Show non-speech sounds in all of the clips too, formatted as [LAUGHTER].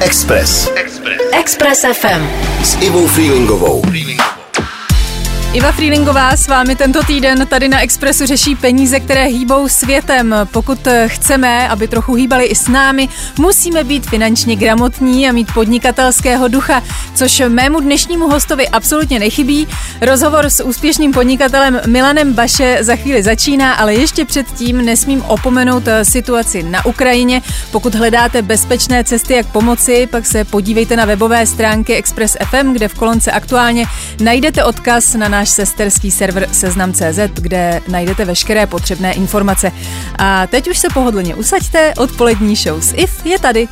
Express. Express. Express FM. S Ivou Freelingovou. Iva Freelingová s vámi tento týden tady na Expressu řeší peníze, které hýbou světem. Pokud chceme, aby trochu hýbali i s námi, musíme být finančně gramotní a mít podnikatelského ducha, což mému dnešnímu hostovi absolutně nechybí. Rozhovor s úspěšným podnikatelem Milanem Baše za chvíli začíná, ale ještě předtím nesmím opomenout situaci na Ukrajině. Pokud hledáte bezpečné cesty, jak pomoci, pak se podívejte na webové stránky Express FM, kde v kolonce aktuálně najdete odkaz na náš sesterský server Seznam.cz, kde najdete veškeré potřebné informace. A teď už se pohodlně usaďte, odpolední show s IF je tady.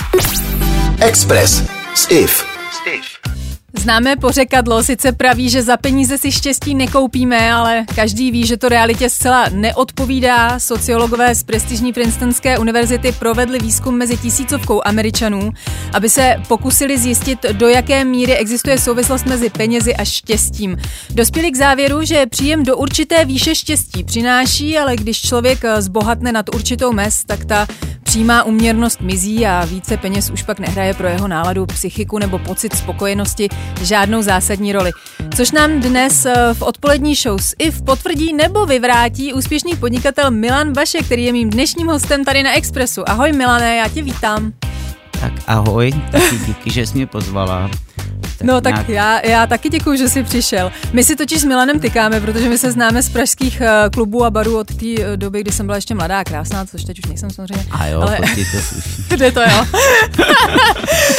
Express s IF. Známe pořekadlo, sice praví, že za peníze si štěstí nekoupíme, ale každý ví, že to realitě zcela neodpovídá. Sociologové z prestižní Princetonské univerzity provedli výzkum mezi tisícovkou Američanů, aby se pokusili zjistit, do jaké míry existuje souvislost mezi penězi a štěstím. Dospěli k závěru, že příjem do určité výše štěstí přináší, ale když člověk zbohatne nad určitou mez, tak ta přímá uměrnost mizí a více peněz už pak nehraje pro jeho náladu, psychiku nebo pocit spokojenosti žádnou zásadní roli. Což nám dnes eh, v odpolední show s IF potvrdí nebo vyvrátí úspěšný podnikatel Milan Baše, který je mým dnešním hostem tady na Expressu. Ahoj Milane, já tě vítám. Tak ahoj, taky díky, že jsi mě pozvala. Tak no tak já, já taky děkuji, že jsi přišel. My si totiž s Milanem tykáme, protože my se známe z pražských uh, klubů a barů od té uh, doby, kdy jsem byla ještě mladá a krásná, což teď už nejsem samozřejmě. A jo, ale... [LAUGHS] to Jde to jo.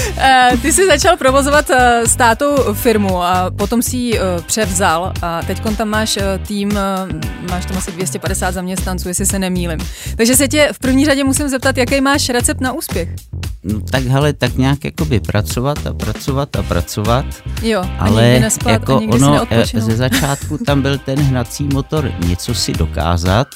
uh, ty jsi začal provozovat s tátou firmu a potom si ji převzal a teď tam máš tým, máš tam asi 250 zaměstnanců, jestli se nemýlim. Takže se tě v první řadě musím zeptat, jaký máš recept na úspěch? No tak hele, tak nějak jakoby pracovat a pracovat a pracovat. Jo, ale nespat, jako ono eh, ze začátku tam byl ten hnací motor něco si dokázat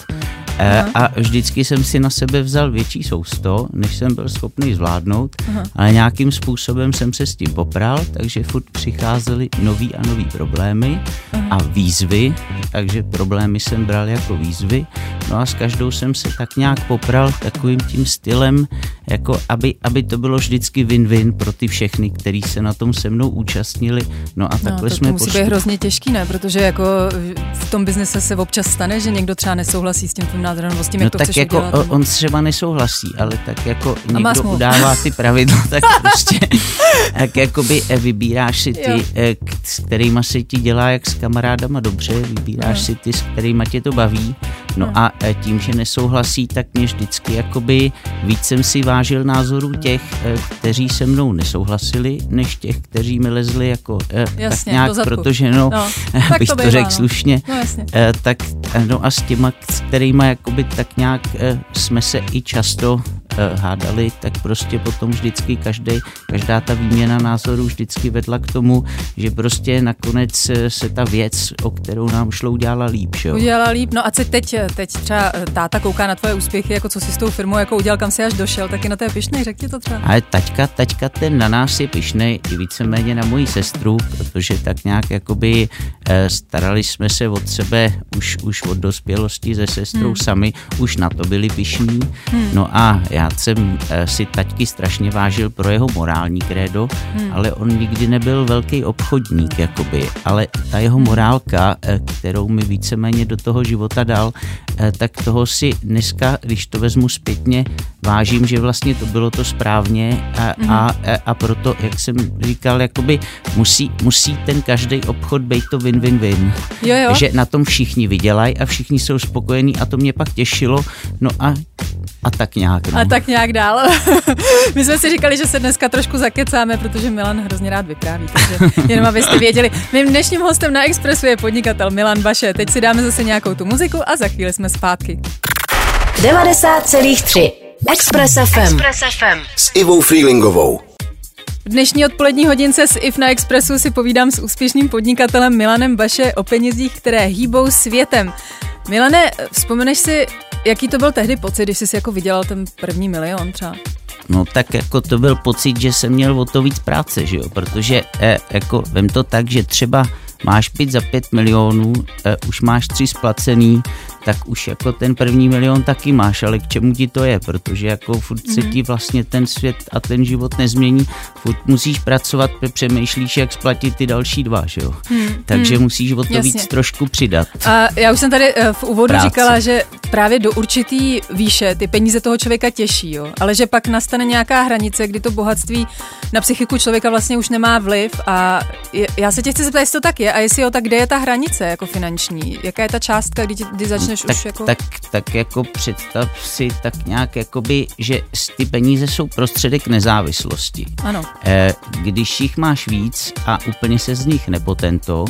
Aha. a vždycky jsem si na sebe vzal větší sousto, než jsem byl schopný zvládnout, Aha. ale nějakým způsobem jsem se s tím popral, takže furt přicházely nový a nový problémy Aha. a výzvy, takže problémy jsem bral jako výzvy, no a s každou jsem se tak nějak popral takovým tím stylem, jako aby, aby to bylo vždycky win-win pro ty všechny, kteří se na tom se mnou účastnili. No a no, takhle to, jsme to musí postup... být hrozně těžký, ne? Protože jako v tom biznise se občas stane, že někdo třeba nesouhlasí s tím tvým názorem, s tím, no jak to tak chceš jako udělat, on třeba nesouhlasí, ale tak jako a někdo udává ty [LAUGHS] pravidla, tak prostě [LAUGHS] jak jakoby eh, vybíráš si ty, jo. Eh, s kterýma se ti dělá jak s kamarádama dobře, vybíráš no. si ty, s kterýma tě to baví, no, no. a eh, tím, že nesouhlasí, tak mě vždycky jakoby víc jsem si vážil názorů těch, kteří se mnou nesouhlasili, než těch, kteří mi lezli jako jasně, tak nějak, protože no, no [LAUGHS] abych to, to řekl no. slušně, no, tak no a s těma, s kterýma jakoby tak nějak jsme se i často Eh, hádali, tak prostě potom vždycky každý, každá ta výměna názorů vždycky vedla k tomu, že prostě nakonec se ta věc, o kterou nám šlo, udělala líp. Že? Udělala líp, no a teď, teď třeba eh, táta kouká na tvoje úspěchy, jako co si s tou firmou jako udělal, kam si až došel, tak je na té pišnej, řekni to třeba. Ale taťka, taťka ten na nás je pišnej i víceméně na moji sestru, protože tak nějak jakoby eh, starali jsme se od sebe už, už od dospělosti se sestrou hmm. sami, už na to byli pišní. Hmm. No a já já jsem eh, si taťky strašně vážil pro jeho morální krédo, hmm. ale on nikdy nebyl velký obchodník, jakoby, ale ta jeho morálka, eh, kterou mi víceméně do toho života dal, eh, tak toho si dneska, když to vezmu zpětně, vážím, že vlastně to bylo to správně a, hmm. a, a proto, jak jsem říkal, jakoby musí, musí ten každý obchod být to win-win-win. Jo, jo. Že na tom všichni vydělají a všichni jsou spokojení a to mě pak těšilo. No a a tak nějak. No. A tak nějak dál. [LAUGHS] My jsme si říkali, že se dneska trošku zakecáme, protože Milan hrozně rád vypráví, takže jenom abyste věděli. Mým dnešním hostem na Expressu je podnikatel Milan Baše. Teď si dáme zase nějakou tu muziku a za chvíli jsme zpátky. 90,3 Express FM. Express FM. S Ivou Freelingovou. V dnešní odpolední hodince s IF na Expressu si povídám s úspěšným podnikatelem Milanem Baše o penězích, které hýbou světem. Milane, vzpomeneš si, jaký to byl tehdy pocit, když jsi jako vydělal ten první milion třeba? No tak jako to byl pocit, že jsem měl o to víc práce, že jo, protože eh, jako vem to tak, že třeba máš pít za 5 milionů, eh, už máš tři splacený, tak už jako ten první milion taky máš, ale k čemu ti to je, protože jako furt se mhm. ti vlastně ten svět a ten život nezmění, furt musíš pracovat, přemýšlíš, jak splatit ty další dva, že jo. Hmm. Takže hmm. musíš o to Jasně. víc trošku přidat. A já už jsem tady eh, v úvodu Práci. říkala, že právě do určitý výše ty peníze toho člověka těší, jo. Ale že pak nastane nějaká hranice, kdy to bohatství na psychiku člověka vlastně už nemá vliv a já se tě chci zeptat, jestli to tak je a jestli jo, tak kde je ta hranice jako finanční? Jaká je ta částka, kdy, kdy začneš tak, už jako... Tak, tak jako představ si tak nějak jakoby, že ty peníze jsou prostředek nezávislosti. Ano. Eh, když jich máš víc a úplně se z nich nepotento,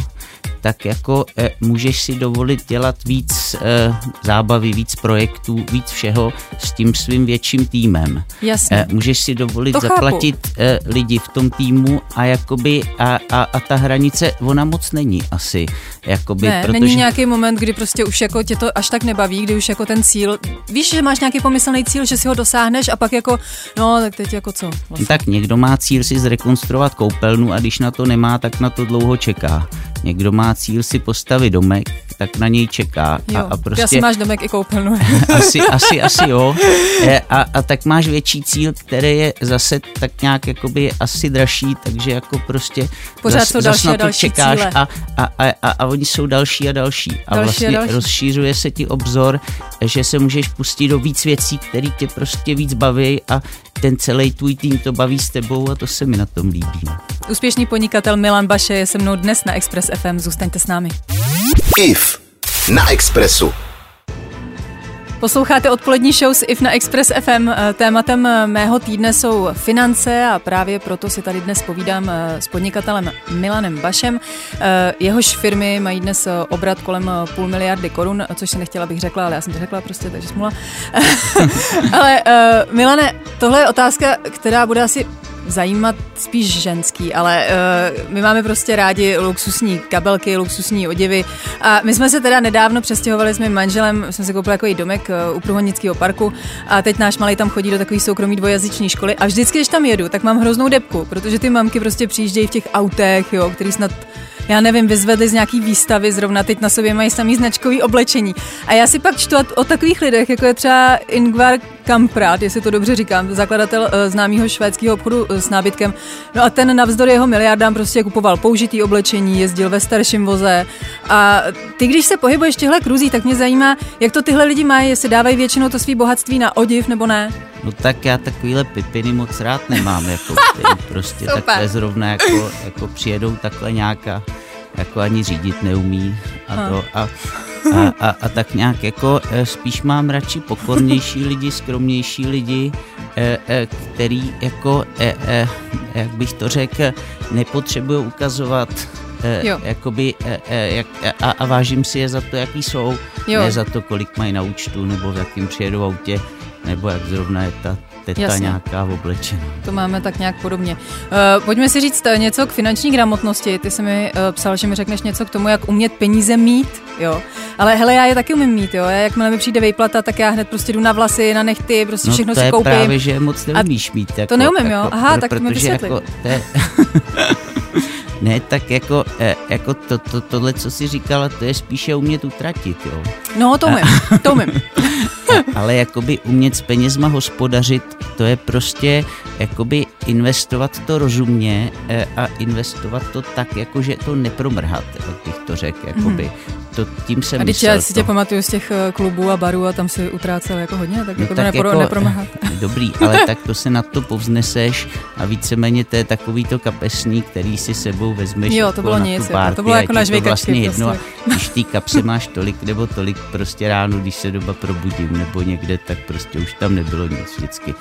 tak jako e, můžeš si dovolit dělat víc e, zábavy, víc projektů, víc všeho s tím svým větším týmem. Jasně. E, můžeš si dovolit to zaplatit e, lidi v tom týmu a jakoby a, a, a ta hranice, ona moc není asi. Jakoby, ne, protože... není nějaký moment, kdy prostě už jako tě to až tak nebaví, kdy už jako ten cíl, víš, že máš nějaký pomyslný cíl, že si ho dosáhneš a pak jako, no tak teď jako co? Vlastně. Tak někdo má cíl si zrekonstruovat koupelnu a když na to nemá, tak na to dlouho čeká. Někdo má cíl si postavit domek, tak na něj čeká. Jo, a, a prostě, asi máš domek i koupelnu. [LAUGHS] asi, [LAUGHS] asi, asi jo. E, a, a tak máš větší cíl, který je zase tak nějak jakoby asi dražší, takže jako prostě Pořád zas, jsou další zas a další čekáš cíle. A, a, a, a, a oni jsou další a další. A další vlastně a další. rozšířuje se ti obzor, že se můžeš pustit do víc věcí, které tě prostě víc baví a ten celý tvůj tým to baví s tebou a to se mi na tom líbí. Úspěšný podnikatel Milan Baše je se mnou dnes na Express FM. Zůstaňte s námi. IF na Expressu. Posloucháte odpolední show s IF na Express FM. Tématem mého týdne jsou finance a právě proto si tady dnes povídám s podnikatelem Milanem Bašem. Jehož firmy mají dnes obrat kolem půl miliardy korun, což si nechtěla bych řekla, ale já jsem to řekla prostě, takže smula. [LAUGHS] ale Milane, tohle je otázka, která bude asi zajímat spíš ženský, ale uh, my máme prostě rádi luxusní kabelky, luxusní oděvy. A my jsme se teda nedávno přestěhovali s mým manželem, jsme si koupili takový domek uh, u Průhonického parku. A teď náš malý tam chodí do takové soukromí dvojazyční školy. A vždycky, když tam jedu, tak mám hroznou depku, protože ty mamky prostě přijíždějí v těch autech, jo, který snad já nevím, vyzvedli z nějaký výstavy, zrovna teď na sobě mají samý značkový oblečení. A já si pak čtu o takových lidech, jako je třeba Ingvar Kamprad, jestli to dobře říkám, zakladatel uh, známého švédského obchodu uh, s nábytkem. No a ten navzdory jeho miliardám prostě kupoval použitý oblečení, jezdil ve starším voze. A ty, když se pohybuješ těchto kruzí, tak mě zajímá, jak to tyhle lidi mají, jestli dávají většinou to svý bohatství na odiv nebo ne. No tak já takovýhle pipiny moc rád nemám, jako [LAUGHS] prostě takhle zrovna jako, jako přijedou takhle nějaká, jako ani řídit neumí a to a a, a, a tak nějak jako e, spíš mám radši pokornější [LAUGHS] lidi, skromnější lidi, e, e, který jako, jak bych to řekl, nepotřebují ukazovat jo. jakoby, jak, a, a vážím si je za to, jaký jsou, jo. ne za to, kolik mají na účtu, nebo v jakým přijedou autě, nebo jak zrovna je ta teta Jasně. nějaká oblečená. To máme tak nějak podobně. Uh, pojďme si říct něco k finanční gramotnosti. Ty jsi mi uh, psal, že mi řekneš něco k tomu, jak umět peníze mít, jo. Ale hele, já je taky umím mít, jo. Já, jakmile mi přijde vejplata, tak já hned prostě jdu na vlasy, na nechty, prostě no, všechno to si je koupím. právě, že moc neumíš mít. Jako, to neumím, jako, jo. Aha, tak mi vysvětli. Jako, to je... [LAUGHS] Ne, tak jako, jako to, to, tohle, co jsi říkala, to je spíše umět utratit, jo. No, to umím, to umím. [LAUGHS] ale jakoby umět s penězma hospodařit, to je prostě jakoby investovat to rozumně eh, a investovat to tak, jako že to nepromrhat, jak bych to řekl, jakoby. Mm-hmm to tím jsem A když já si tě pamatuju z těch eh, klubů a barů a tam si utrácel jako hodně, tak no jako tak to nepro, jako, nepromrhat. Dobrý, ale tak to se na to povzneseš a víceméně to je takový to kapesní, který si sebou vezmeš jo, to jako bylo na nic, tu party, to bylo jako na to vlastně jedno, prostě. když ty kapse máš tolik nebo tolik prostě ráno, když se doba probudím nebo někde, tak prostě už tam nebylo nic vždycky.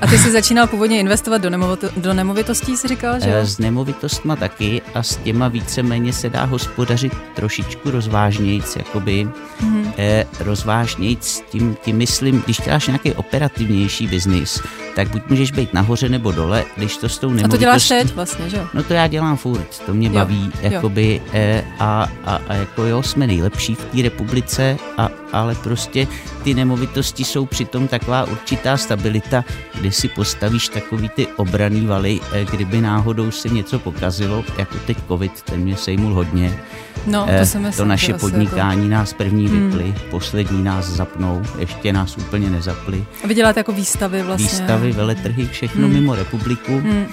A ty jsi začínal původně investovat do, nemovito, do nemovitostí, jsi říkal, že jo? S nemovitostma taky a s těma víceméně se dá hospodařit trošičku rozvážnějc, jakoby mm-hmm. eh, rozvážnějc, tím, tím myslím, když děláš nějaký operativnější biznis, tak buď můžeš být nahoře nebo dole, když to s tou nemovitostí... A to děláš teď vlastně, že jo? No to já dělám furt, to mě jo, baví, jakoby, eh, a, a, a jako jo, jsme nejlepší v té republice, a, ale prostě ty nemovitosti jsou přitom taková určitá stabilita, kde si postavíš takový ty obraný valy, eh, kdyby náhodou se něco pokazilo, jako teď covid, ten mě sejmul hodně, No, to, eh, si myslím, to naše podnikání jako... nás první hmm. vyply, poslední nás zapnou, ještě nás úplně nezapli. A vy děláte jako výstavy vlastně. Výstavy, veletrhy, všechno hmm. mimo republiku. Hmm.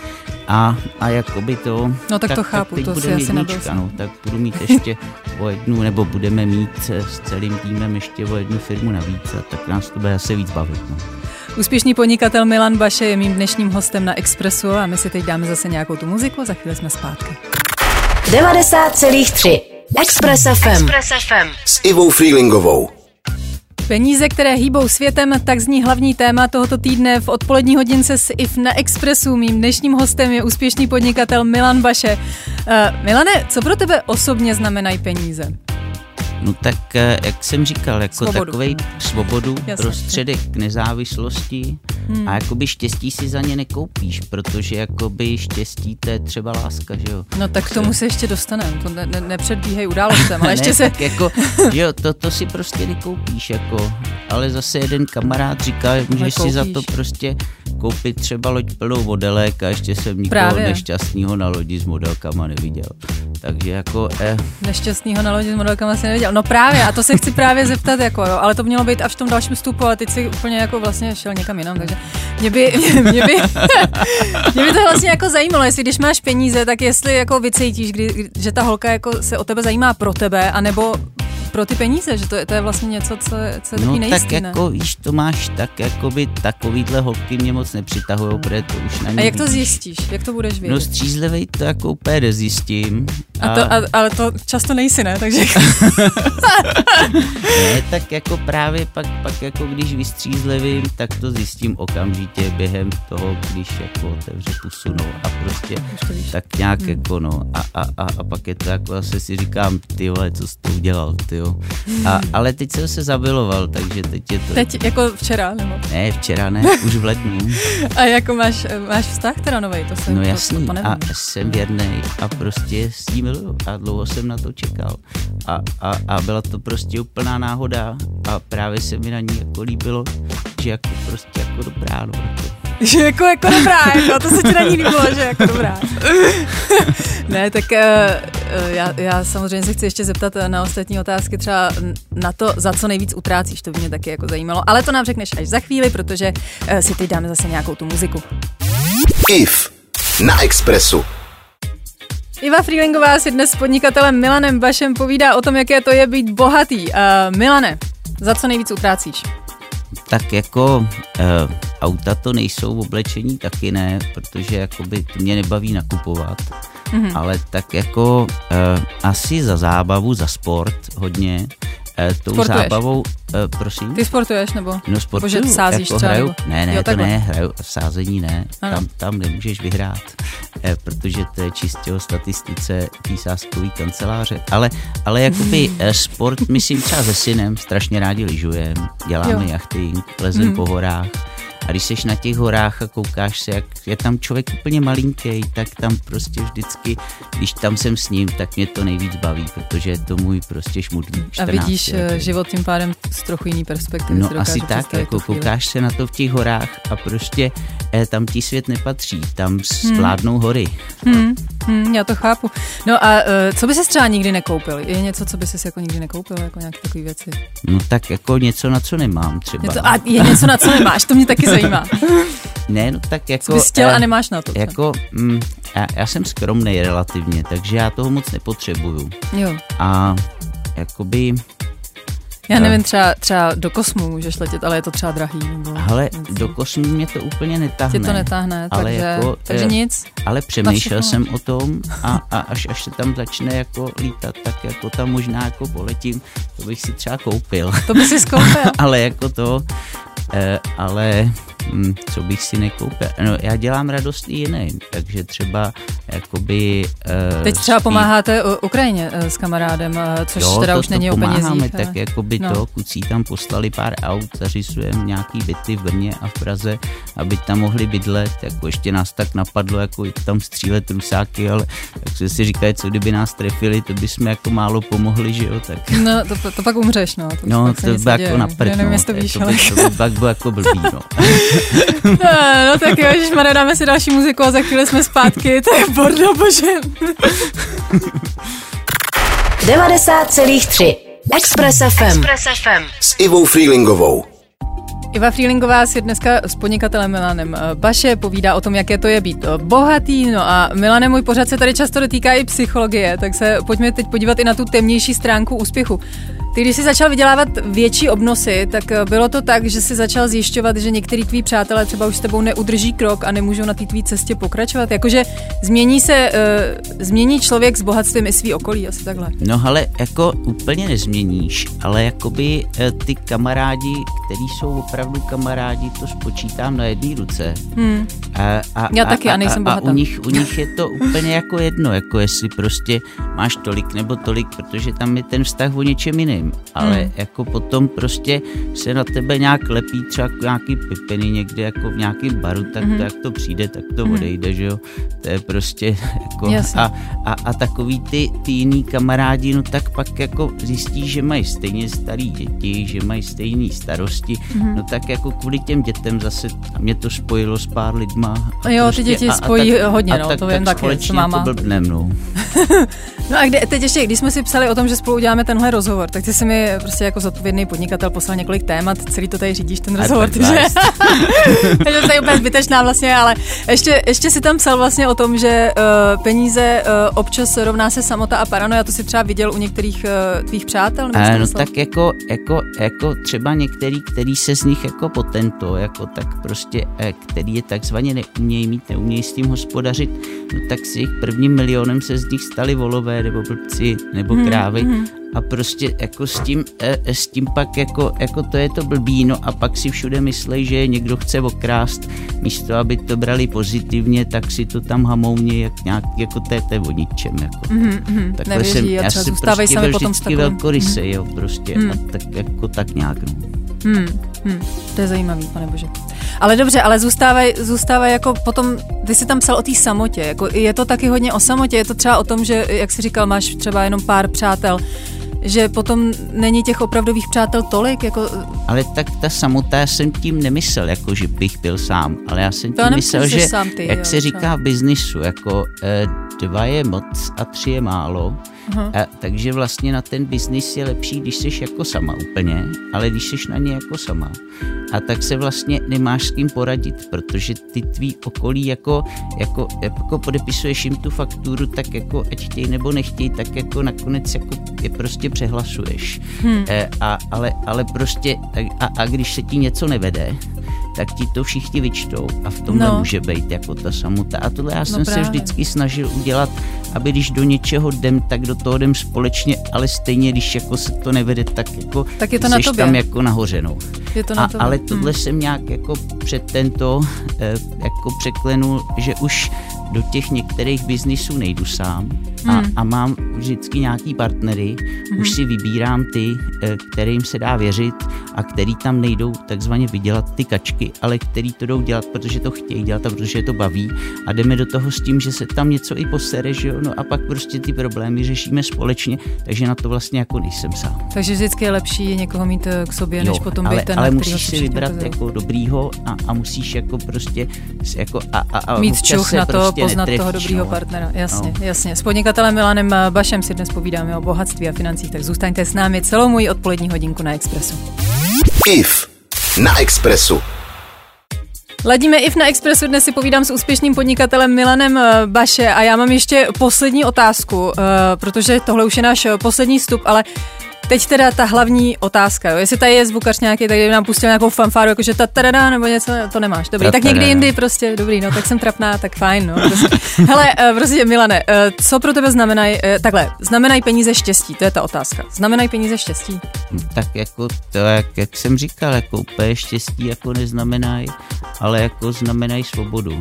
A, a jakoby to... No tak, tak to chápu, tak to si asi nebyl no, tak budu mít ještě o jednu, nebo budeme mít s celým týmem ještě o jednu firmu navíc a tak nás to bude asi víc bavit. No. Úspěšný podnikatel Milan Baše je mým dnešním hostem na Expressu a my si teď dáme zase nějakou tu muziku a za chvíli jsme zpátky. 90,3 Express FM. Express FM. S Ivou Freelingovou. Peníze, které hýbou světem, tak zní hlavní téma tohoto týdne v odpolední hodince s IF na Expressu. Mým dnešním hostem je úspěšný podnikatel Milan Baše. Uh, Milane, co pro tebe osobně znamenají peníze? No tak, eh, jak jsem říkal, jako svobodu. takovej svobodu, Jasně. prostředek k nezávislosti hmm. a jakoby štěstí si za ně nekoupíš, protože jakoby štěstí to je třeba láska, že jo. No tak k tomu se ještě dostaneme, to ne, ne, nepředbíhej událostem, ale [LAUGHS] ještě ne, se... Tak jako, [LAUGHS] jo, to, to si prostě nekoupíš, jako, ale zase jeden kamarád říká, můžeš si za to prostě koupit třeba loď plnou modelek a ještě jsem nikoho Právě. nešťastného na lodi s modelkama neviděl. Takže jako... Eh. Nešťastného na lodi s modelkama si neviděl. No právě, a to se chci právě zeptat, jako, jo, ale to mělo být až v tom dalším vstupu, ale teď si úplně jako vlastně šel někam jinam, takže mě by, [LAUGHS] mě, mě by, mě by to vlastně jako zajímalo, jestli když máš peníze, tak jestli jako vycítíš, kdy, že ta holka jako se o tebe zajímá pro tebe, anebo pro ty peníze, že to je, to je vlastně něco, co je, co je no, nejistý, tak jako, víš, to máš tak, jako by takovýhle holky mě moc nepřitahují, protože to už na A jak to zjistíš? Jak to budeš vědět? No střízlivej to jako úplně nezjistím. A, a, to, a, ale to často nejsi, ne? Takže... [LAUGHS] [LAUGHS] ne, tak jako právě pak, pak jako když vystřízlivím, tak to zjistím okamžitě během toho, když jako otevře pusu, no a prostě tak nějak hmm. jako no a, a, a, a pak je to jako zase si říkám, ty vole, co jsi to udělal, ty jo. A, ale teď jsem se zabiloval, takže teď je to... Teď jako včera, nebo? Ne, včera ne, už v lednu. [LAUGHS] a jako máš, máš vztah teda nový, to se No jasný, to, to, to a jsem věrný a prostě s tím miluju a dlouho jsem na to čekal. A, a, a byla to prostě úplná náhoda a právě se mi na ní jako líbilo, že jako prostě jako dobrá, no. Jako [LAUGHS] že jako, jako dobrá, jako, to se ti na ní líbilo, že jako dobrá. [LAUGHS] ne, tak uh, já, já samozřejmě se chci ještě zeptat na ostatní otázky, třeba na to, za co nejvíc utrácíš, to by mě taky jako zajímalo, ale to nám řekneš až za chvíli, protože uh, si teď dáme zase nějakou tu muziku. IF na Expressu. Iva Freelingová si dnes s podnikatelem Milanem Bašem povídá o tom, jaké to je být bohatý. Uh, Milane, za co nejvíc utrácíš? Tak jako uh, auta to nejsou v oblečení, taky ne, protože jakoby to mě nebaví nakupovat. Mm-hmm. Ale tak jako uh, asi za zábavu, za sport hodně. Uh, tou Sportuješ? zábavou, uh, prosím. Ty sportuješ nebo? No sportuju, Bože, sázíš jako třeba, hraju, nebo? ne, ne, jo, to ne, hraju, v sázení ne, tam, tam nemůžeš vyhrát, eh, protože to je čistě o statistice té sázkové kanceláře, ale, ale jakoby eh, sport, myslím třeba se synem, strašně rádi lyžujeme, děláme jo. jachting, lezem hmm. po horách, a když jsi na těch horách a koukáš se, jak je tam člověk úplně malinký, tak tam prostě vždycky, když tam jsem s ním, tak mě to nejvíc baví, protože je to můj prostě šmudlík. A vidíš letý. Eh, život tím pádem z trochu jiný perspektivy. No asi tak, jako koukáš se na to v těch horách a prostě eh, tam ti svět nepatří, tam hmm. zvládnou hory. Hmm. Hmm, já to chápu. No a uh, co by se třeba nikdy nekoupil? Je něco, co by se jako nikdy nekoupil, jako nějaké takové věci? No tak jako něco, na co nemám třeba. Něco, a je něco, na co nemáš, to mě taky [LAUGHS] zajímá. ne, no tak jako... Bys chtěl eh, a nemáš na to? Jako, mm, já, já jsem skromný relativně, takže já toho moc nepotřebuju. Jo. A jakoby já nevím, třeba, třeba do kosmu můžeš letět, ale je to třeba drahý. Nebo ale něco. do kosmu mě to úplně netáhne. Tě to netáhne, ale takže, jako, takže nic. Ale přemýšlel jsem o tom a, a až, až se tam začne jako lítat, tak jako tam možná jako poletím, to bych si třeba koupil. To by si skoupil. [LAUGHS] ale jako to, eh, ale hm, co bych si nekoupil. No, já dělám radost i jiným, takže třeba jakoby... Uh, Teď třeba spí... pomáháte Ukrajině uh, s kamarádem, uh, což jo, teda to, už není to o penězích. tak jakoby no. to, kucí tam poslali pár aut, zařizujeme nějaký byty v Brně a v Praze, aby tam mohli bydlet, jako ještě nás tak napadlo, jako tam střílet rusáky, ale tak se si říkají, co kdyby nás trefili, to by jsme jako málo pomohli, že jo, tak... No, to, to pak umřeš, no. To no, to by jako na prd, no, to, víš, to, by, to by pak bylo jako blbý, no. no, [LAUGHS] no tak jo, Ježišmarja, dáme si další muziku a za chvíli jsme zpátky, to je bordo, bože. [LAUGHS] 90,3 Express FM. Express FM. S Ivou Freelingovou. Iva Freelingová si dneska s podnikatelem Milanem eh, Baše povídá o tom, jaké to je být eh, bohatý. No a Milane, můj pořad se tady často dotýká i psychologie, tak se pojďme teď podívat i na tu temnější stránku úspěchu. Ty, když jsi začal vydělávat větší obnosy, tak eh, bylo to tak, že jsi začal zjišťovat, že některý tví přátelé třeba už s tebou neudrží krok a nemůžou na té tvý cestě pokračovat. Jakože změní se, uh, změní člověk s bohatstvím i svý okolí, asi takhle. No ale jako úplně nezměníš, ale jakoby uh, ty kamarádi, který jsou opravdu kamarádi, to spočítám na jedné ruce. Hmm. A, a, Já a, taky a nejsem bohatá. A u nich, u nich je to úplně jako jedno, jako jestli prostě máš tolik nebo tolik, protože tam je ten vztah o něčem jiným nevím, ale hmm. jako potom prostě se na tebe nějak lepí třeba nějaký pipeny někde jako v nějakém baru, tak hmm. to jak to přijde, tak to hmm. odejde, že jo. To je prostě [LAUGHS] jako a, a, a takový ty, ty jiný kamarádi, no tak pak jako zjistí, že mají stejně starý děti, že mají stejné starosti, hmm. no tak jako kvůli těm dětem zase mě to spojilo s pár lidma. A jo, prostě, ty děti a, spojí a tak, hodně, no, tak, to vím tak taky, co máma. Blbnem, no. [LAUGHS] no a kde, teď ještě, když jsme si psali o tom, že spolu uděláme tenhle rozhovor, tak ty ty jsi mi prostě jako zodpovědný podnikatel poslal několik témat, celý to tady řídíš ten rozhovor, takže [LAUGHS] takže to je úplně zbytečná vlastně, ale ještě, ještě si tam psal vlastně o tom, že uh, peníze uh, občas rovná se samota a paranoja, to si třeba viděl u některých uh, tvých přátel? Nebo no tak jako, jako, jako třeba některý, který se z nich jako potento, jako tak prostě, který je takzvaně neumějí mít, neumějí s tím hospodařit, no tak si jich prvním milionem se z nich stali volové nebo blbci nebo hmm, krávy. hmm a prostě jako s tím, e, e, s tím pak jako, jako to je to blbý, no a pak si všude myslí, že někdo chce okrást, místo aby to brali pozitivně, tak si to tam hamouně jak nějak, jako to je, to je o ničem, jako. Mm-hmm, Takhle Nevěří, jsem, já jsem prostě byl vždycky velkorysý, mm-hmm. jo, prostě, mm. a tak jako tak nějak, no. Hmm, hmm, to je zajímavý, pane bože. Ale dobře, ale zůstávaj, zůstávaj jako potom, ty jsi tam psal o té samotě, jako je to taky hodně o samotě, je to třeba o tom, že, jak jsi říkal, máš třeba jenom pár přátel, že potom není těch opravdových přátel tolik. Jako... Ale tak ta samotá jsem tím nemyslel, jako že bych byl sám, ale já jsem tím myslel, že sám ty, jak jo, se říká v biznisu, jako eh, dva je moc a tři je málo. A, takže vlastně na ten biznis je lepší, když jsi jako sama úplně, ale když jsi na ně jako sama. A tak se vlastně nemáš s kým poradit, protože ty tvý okolí jako, jako, jako podepisuješ jim tu fakturu, tak jako ať chtějí nebo nechtějí, tak jako nakonec jako je prostě přehlasuješ. Hmm. E, a, ale, ale prostě, a, a když se ti něco nevede, tak ti to všichni vyčtou a v tom no. může být jako ta samota. A tohle já no jsem právě. se vždycky snažil udělat, aby když do něčeho jdem, tak do toho jdem společně, ale stejně, když jako se to nevede, tak jako tak je to na tobě. tam jako nahoře. No. Je to na a, ale tohle hmm. jsem nějak jako před tento eh, jako překlenul, že už do těch některých biznisů nejdu sám a, hmm. a mám vždycky nějaký partnery, hmm. už si vybírám ty, eh, kterým se dá věřit a který tam nejdou takzvaně vydělat ty kačky, ale který to jdou dělat, protože to chtějí dělat a protože je to baví a jdeme do toho s tím, že se tam něco i posere, že jo? No a pak prostě ty problémy řešíme společně, takže na to vlastně jako nejsem sám. Takže vždycky je lepší někoho mít eh, k sobě, jo, než potom ale, být ten, ale musíš si vybrat jako dobrýho a, a musíš jako prostě jako a, a, a mít čuch na to, prostě poznat toho dobrýho no. partnera. Jasně, no. jasně. S podnikatelem Milanem Bašem si dnes povídáme o bohatství a financích, tak zůstaňte s námi celou můj odpolední hodinku na Expressu. IF na Expressu. Ladíme IF na Expressu, dnes si povídám s úspěšným podnikatelem Milanem Baše a já mám ještě poslední otázku, eh, protože tohle už je náš poslední vstup, ale Teď teda ta hlavní otázka, jo. jestli tady je zvukař nějaký, tak nám pustil nějakou fanfáru, jakože ta tada, nebo něco, to nemáš. Dobrý, tak někdy jindy prostě, dobrý, no, tak jsem trapná, tak fajn, no. Prostě. [LAUGHS] Hele, uh, prostě Milane, uh, co pro tebe znamenají, uh, takhle, znamenají peníze štěstí, to je ta otázka. Znamenají peníze štěstí? Tak jako to, jak, jak jsem říkal, jako úplně štěstí jako neznamenají, ale jako znamenají svobodu,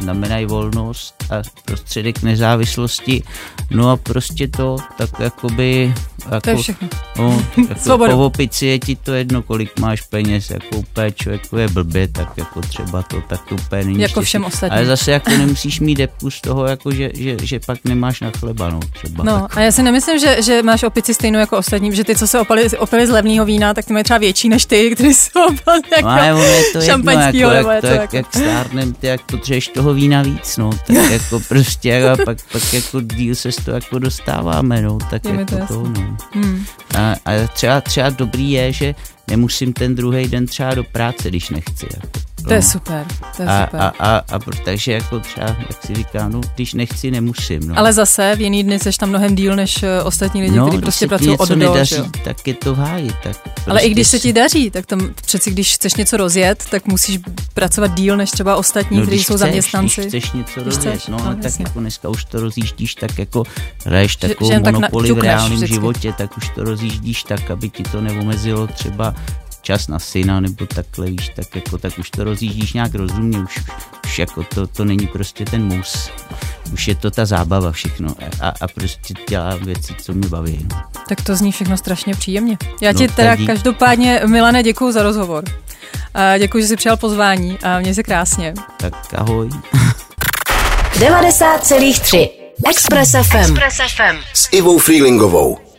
znamenají volnost a prostředek nezávislosti, no a prostě to tak jakoby jako, to je všechno všechno. No, [LAUGHS] jako po opici je ti to jedno, kolik máš peněz, jako úplně člověku je blbě, tak jako třeba to, tak úplně není Jako všem ostatním. Ale zase jako nemusíš mít depku z toho, jako že, že, že pak nemáš na chleba, no třeba. No tak. a já si nemyslím, že, že máš opici stejnou jako ostatní, že ty, co se opali, opili z levného vína, tak ty mají třeba větší než ty, kteří se opali jako no, ale je to jedno, jako, jak, to, jak, jako. jak stárnem, ty jak potřebuješ toho vína víc, no, tak [LAUGHS] jako prostě a pak, pak jako díl se z toho jako dostáváme, no, tak je jako to, to no. Hmm. A, a třeba, třeba dobrý je, že nemusím ten druhý den třeba do práce, když nechci. Jako. To je super, to je a, super. A, a, a, takže jako třeba, jak si říkám, no, když nechci, nemusím. No. Ale zase v jiný dny seš tam mnohem díl než eh, ostatní lidi, no, kteří prostě pracují od do, nedaří, jo? tak je to v háji. Tak prostě Ale i když se ti daří, tak tam přeci když chceš něco rozjet, tak musíš pracovat díl než třeba ostatní, no, kteří jsou zaměstnanci. Když chceš něco když rozjet, chceš, no, no tak jako dneska už to rozjíždíš tak jako hraješ takovou že monopoli tak na, v reálném životě, tak už to rozjíždíš tak, aby ti to neomezilo třeba čas na syna nebo takhle, víš, tak jako tak už to rozjíždíš nějak rozumně, už, už jako to, to není prostě ten mus. Už je to ta zábava všechno a, a prostě dělám věci, co mě baví. No. Tak to zní všechno strašně příjemně. Já no, ti teda dík. každopádně, Milane, děkuji za rozhovor. A děkuji, že jsi přijal pozvání a měj se krásně. Tak ahoj. 90,3 Express FM. Express FM. S Ivou Freelingovou.